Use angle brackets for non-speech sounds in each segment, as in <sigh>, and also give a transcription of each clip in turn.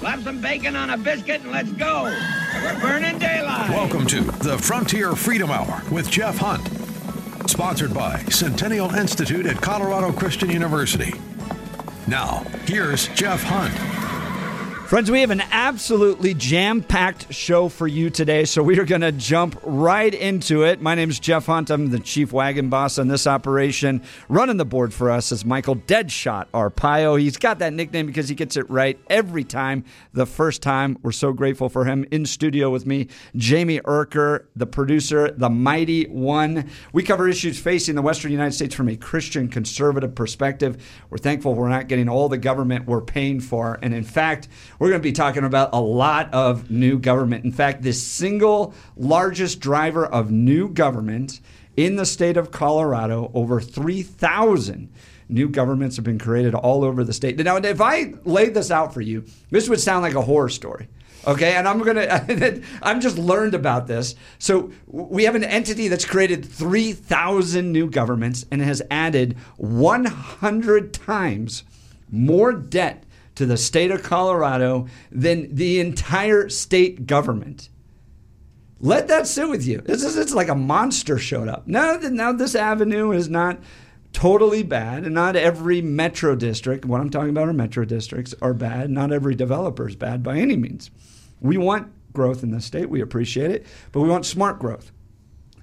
Slap some bacon on a biscuit and let's go. We're burning daylight. Welcome to the Frontier Freedom Hour with Jeff Hunt. Sponsored by Centennial Institute at Colorado Christian University. Now, here's Jeff Hunt. Friends, we have an absolutely jam packed show for you today, so we are going to jump right into it. My name is Jeff Hunt. I'm the chief wagon boss on this operation. Running the board for us is Michael Deadshot Arpaio. He's got that nickname because he gets it right every time, the first time. We're so grateful for him. In studio with me, Jamie Urker, the producer, the mighty one. We cover issues facing the Western United States from a Christian conservative perspective. We're thankful we're not getting all the government we're paying for. And in fact, we're going to be talking about a lot of new government. In fact, the single largest driver of new government in the state of Colorado, over 3,000 new governments have been created all over the state. Now, if I laid this out for you, this would sound like a horror story. Okay, and I'm gonna. <laughs> I'm just learned about this. So we have an entity that's created 3,000 new governments and has added 100 times more debt to the state of Colorado than the entire state government. Let that sit with you. This is it's like a monster showed up. Now, now this avenue is not totally bad, and not every metro district. What I'm talking about are metro districts are bad. Not every developer is bad by any means. We want growth in the state. We appreciate it, but we want smart growth.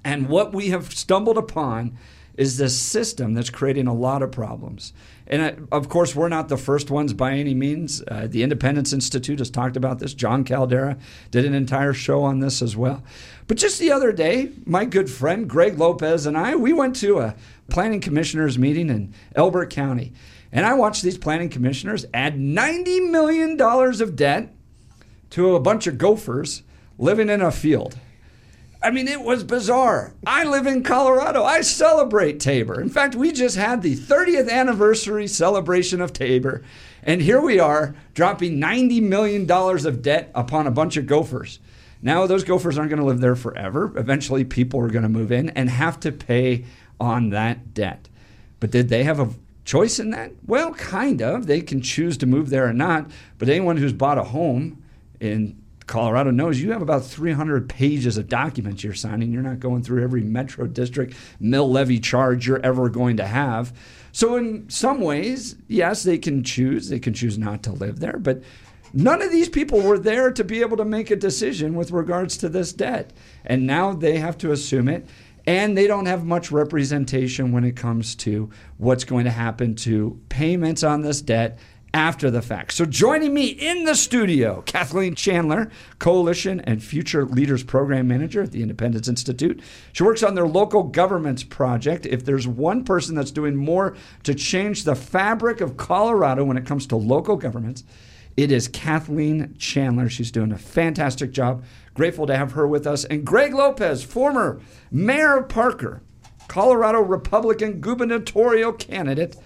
And what we have stumbled upon is this system that's creating a lot of problems. And uh, of course, we're not the first ones by any means. Uh, the Independence Institute has talked about this. Jon Caldara did an entire show on this as well. But just the other day, my good friend Greg Lopez and I, we went to a planning commissioners meeting in Elbert County. And I watched these planning commissioners add $90 million of debt to a bunch of gophers living in a field. I mean, it was bizarre. I live in Colorado. I celebrate Tabor. In fact, we just had the 30th anniversary celebration of Tabor. And here we are dropping $90 million of debt upon a bunch of gophers. Now, those gophers aren't going to live there forever. Eventually, people are going to move in and have to pay on that debt. But did they have a choice in that? Well, kind of. They can choose to move there or not. But anyone who's bought a home in Colorado knows you have about 300 pages of documents you're signing. You're not going through every metro district mill levy charge you're ever going to have. So, in some ways, yes, they can choose. They can choose not to live there. But none of these people were there to be able to make a decision with regards to this debt. And now they have to assume it. And they don't have much representation when it comes to what's going to happen to payments on this debt after the fact. So joining me in the studio, Kathleen Chandler, Coalition and Future Leaders Program Manager at the Independence Institute. She works on their local governments project. If there's one person that's doing more to change the fabric of Colorado when it comes to local governments, it is Kathleen Chandler. She's doing a fantastic job. Grateful to have her with us. And Greg Lopez, former mayor of Parker, Colorado Republican gubernatorial candidate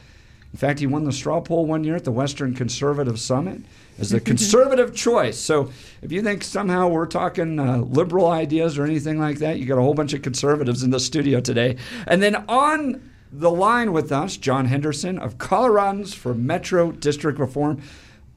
in fact, he won the straw poll one year at the Western Conservative Summit as the <laughs> conservative choice. So if you think somehow we're talking uh, liberal ideas or anything like that, you got a whole bunch of conservatives in the studio today. And then on the line with us, John Henderson of Coloradans for Metro District Reform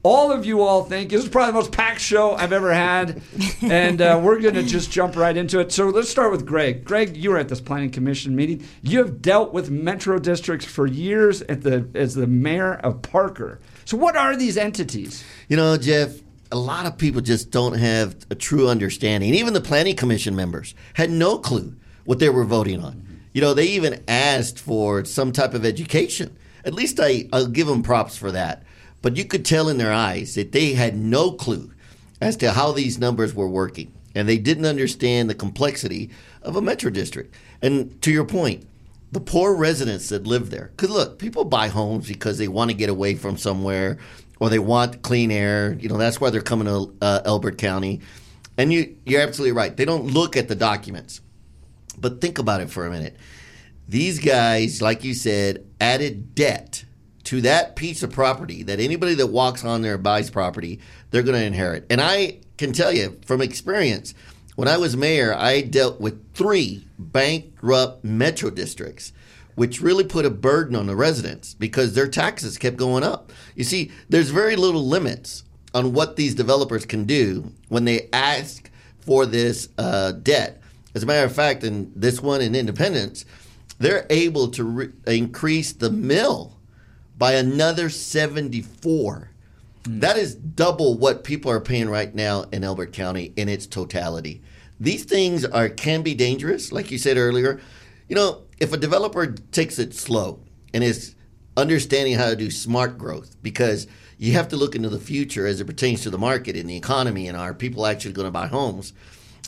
all of you all think this is probably the most packed show I've ever had, and uh, we're going to just jump right into it. So let's start with Greg. Greg, you were at this planning commission meeting. You have dealt with metro districts for years at the as the mayor of Parker. So what are these entities? You know, Jeff. A lot of people just don't have a true understanding. Even the planning commission members had no clue what they were voting on. You know, they even asked for some type of education. At least I, I'll give them props for that but you could tell in their eyes that they had no clue as to how these numbers were working. And they didn't understand the complexity of a metro district. And to your point, the poor residents that live there. Because look, people buy homes because they want to get away from somewhere or they want clean air. You know, that's why they're coming to uh, Elbert County. And you, you're absolutely right. They don't look at the documents. But think about it for a minute. These guys, like you said, added debt to that piece of property that anybody that walks on there buys property, they're going to inherit. And I can tell you from experience, when I was mayor, I dealt with three bankrupt metro districts, which really put a burden on the residents because their taxes kept going up. You see, there's very little limits on what these developers can do when they ask for this uh, debt. As a matter of fact, in this one in Independence, they're able to re- increase the mill by another 74. Hmm. That is double what people are paying right now in Elbert County in its totality. These things are can be dangerous, like you said earlier. You know, if a developer takes it slow and is understanding how to do smart growth, because you have to look into the future as it pertains to the market and the economy and are people actually going to buy homes?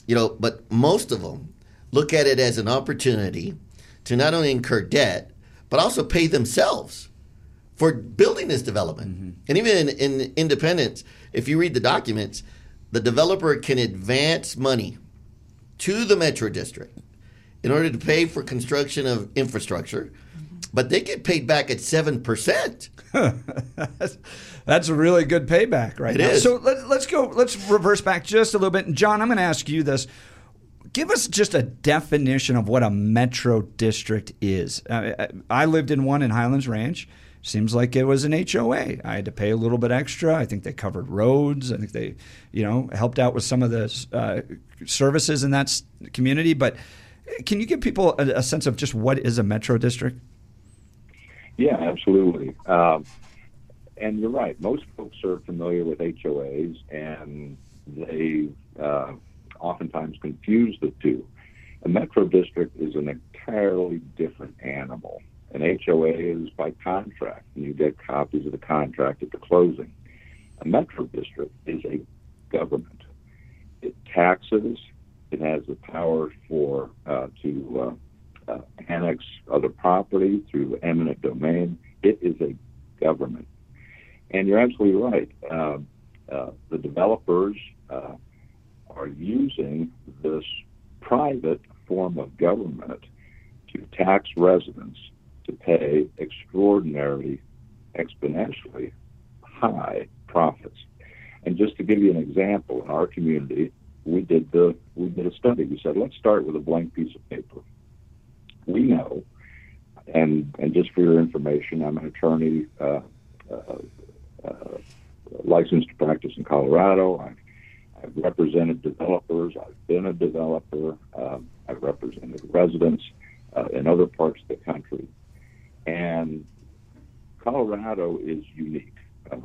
You know, but most of them look at it as an opportunity to not only incur debt, but also pay themselves for building this development. And even in, in Independence, if you read the documents, the developer can advance money to the Metro District in order to pay for construction of infrastructure, but they get paid back at 7%. <laughs> That's a really good payback, right It now. is. So let, let's go. Let's reverse back just a little bit. And John, I'm going to ask you this. Give us just a definition of what a metro district is. Uh, I- I lived in one in Highlands Ranch. Seems like it was an HOA. I had to pay a little bit extra. I think they covered roads. I think they, you know, helped out with some of the uh, services in that community. But can you give people a, a sense of just what is a metro district? Yeah, absolutely. Um, and you're right. Most folks are familiar with HOAs, and they uh, oftentimes confuse the two. A metro district is an entirely different animal. An HOA is by contract, and you get copies of the contract at the closing. A metro district is a government. It taxes. It has the power for uh, to uh, uh, annex other property through eminent domain. It is a government. And you're absolutely right. Uh, uh, the developers uh, are using this private form of government to tax residents to pay extraordinary, exponentially high profits. And just to give you an example, in our community, we did the we did a study. We said, let's start with a blank piece of paper. We know, and and just for your information, I'm an attorney, uh, uh, uh, licensed to practice in Colorado. I've, I've represented developers. I've been a developer. Um, I've represented residents uh, in other parts of the country, and Colorado is unique. Uh,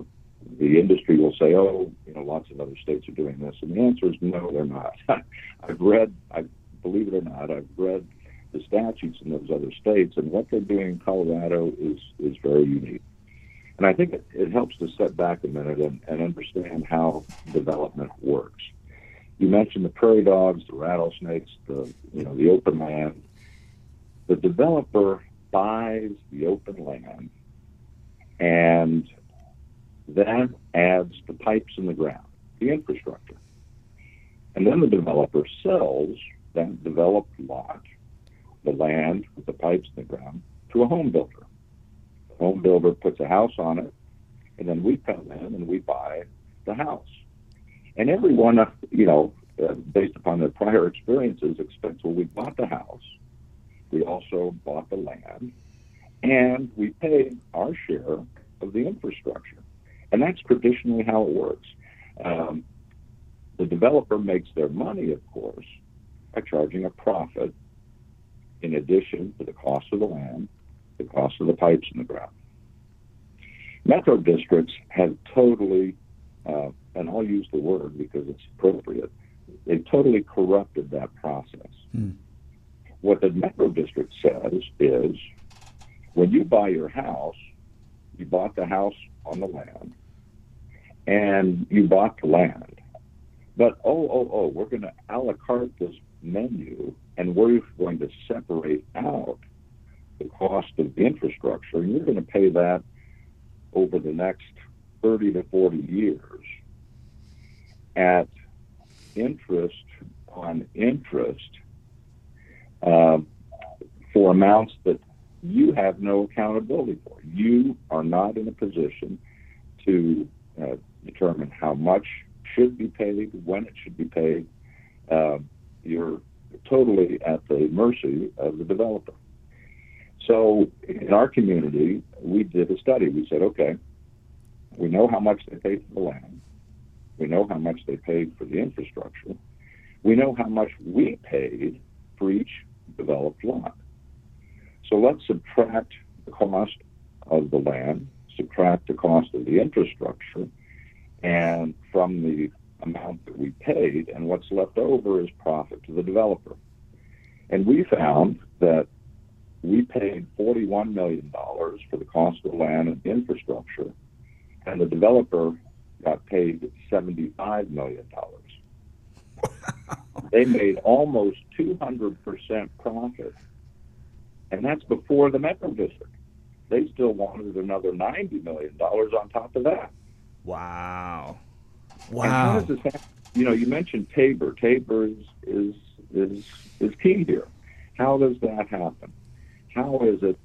the industry will say, "Oh, you know, lots of other states are doing this," and the answer is no, they're not. <laughs> I've read, I believe it or not, I've read the statutes in those other states, and what they're doing in Colorado is is very unique. And I think it, it helps to step back a minute and, and understand how development works. You mentioned the prairie dogs, the rattlesnakes, the you know the open land. The developer buys the open land and then adds the pipes in the ground, the infrastructure. And then the developer sells that developed lot, the land with the pipes in the ground, to a home builder. The home builder puts a house on it, and then we come in and we buy the house. And everyone, you know, uh, based upon their prior experiences, expects, well, we bought the house, we also bought the land, and we paid our share of the infrastructure. And that's traditionally how it works. Um, the developer makes their money, of course, by charging a profit in addition to the cost of the land, the cost of the pipes in the ground. Metro districts have totally, uh, and I'll use the word because it's appropriate, they've totally corrupted that process. What the Metro district says is when you buy your house, you bought the house on the land, and you bought the land. But oh, oh, oh, we're going to a la carte this menu, and we're going to separate out the cost of the infrastructure, and you're going to pay that over the next 30 to 40 years at interest on interest um, for amounts that you have no accountability for. You are not in a position to uh, determine how much should be paid, when it should be paid. Uh, you're totally at the mercy of the developer. So in our community, we did a study. We said, okay, we know how much they paid for the land. We know how much they paid for the infrastructure. We know how much we paid for each developed lot. So let's subtract the cost of the land, subtract the cost of the infrastructure, and from the amount that we paid, and what's left over is profit to the developer. And we found that we paid $41 million for the cost of land and infrastructure, and the developer got paid $75 million. They made almost 200% profit, and that's before the Metro District. They still wanted another $90 million on top of that. Wow. Wow. And how does this happen? You know, you mentioned Tabor. Tabor is, is, is, is key here. How does that happen? How is it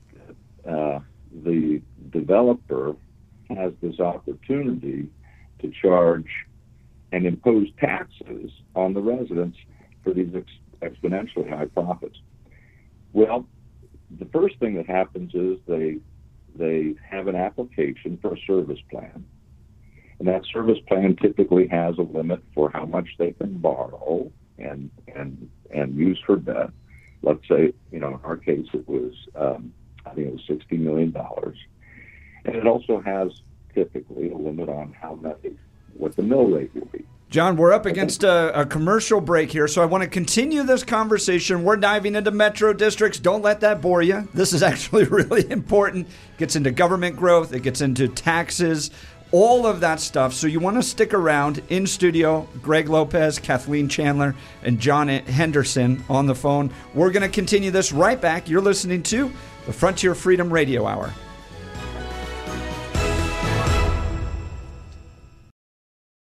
that uh, the developer has this opportunity to charge and impose taxes on the residents for these ex- exponentially high profits? Well, the first thing that happens is they they have an application for a service plan and that service plan typically has a limit for how much they can borrow and and and use for debt. Let's say, you know, in our case, it was um, I think it was sixty million dollars, and it also has typically a limit on how much what the mill rate will be. John, we're up against a, a, commercial break here, so I want to continue this conversation. We're diving into metro districts. Don't let that bore you. This is <laughs> actually really important. It gets into government growth, it gets into taxes, all of that stuff. So you want to stick around in studio. Greg Lopez, Kathleen Chandler, and John Henderson on the phone. We're going to continue this right back. You're listening to the Frontier Freedom Radio Hour.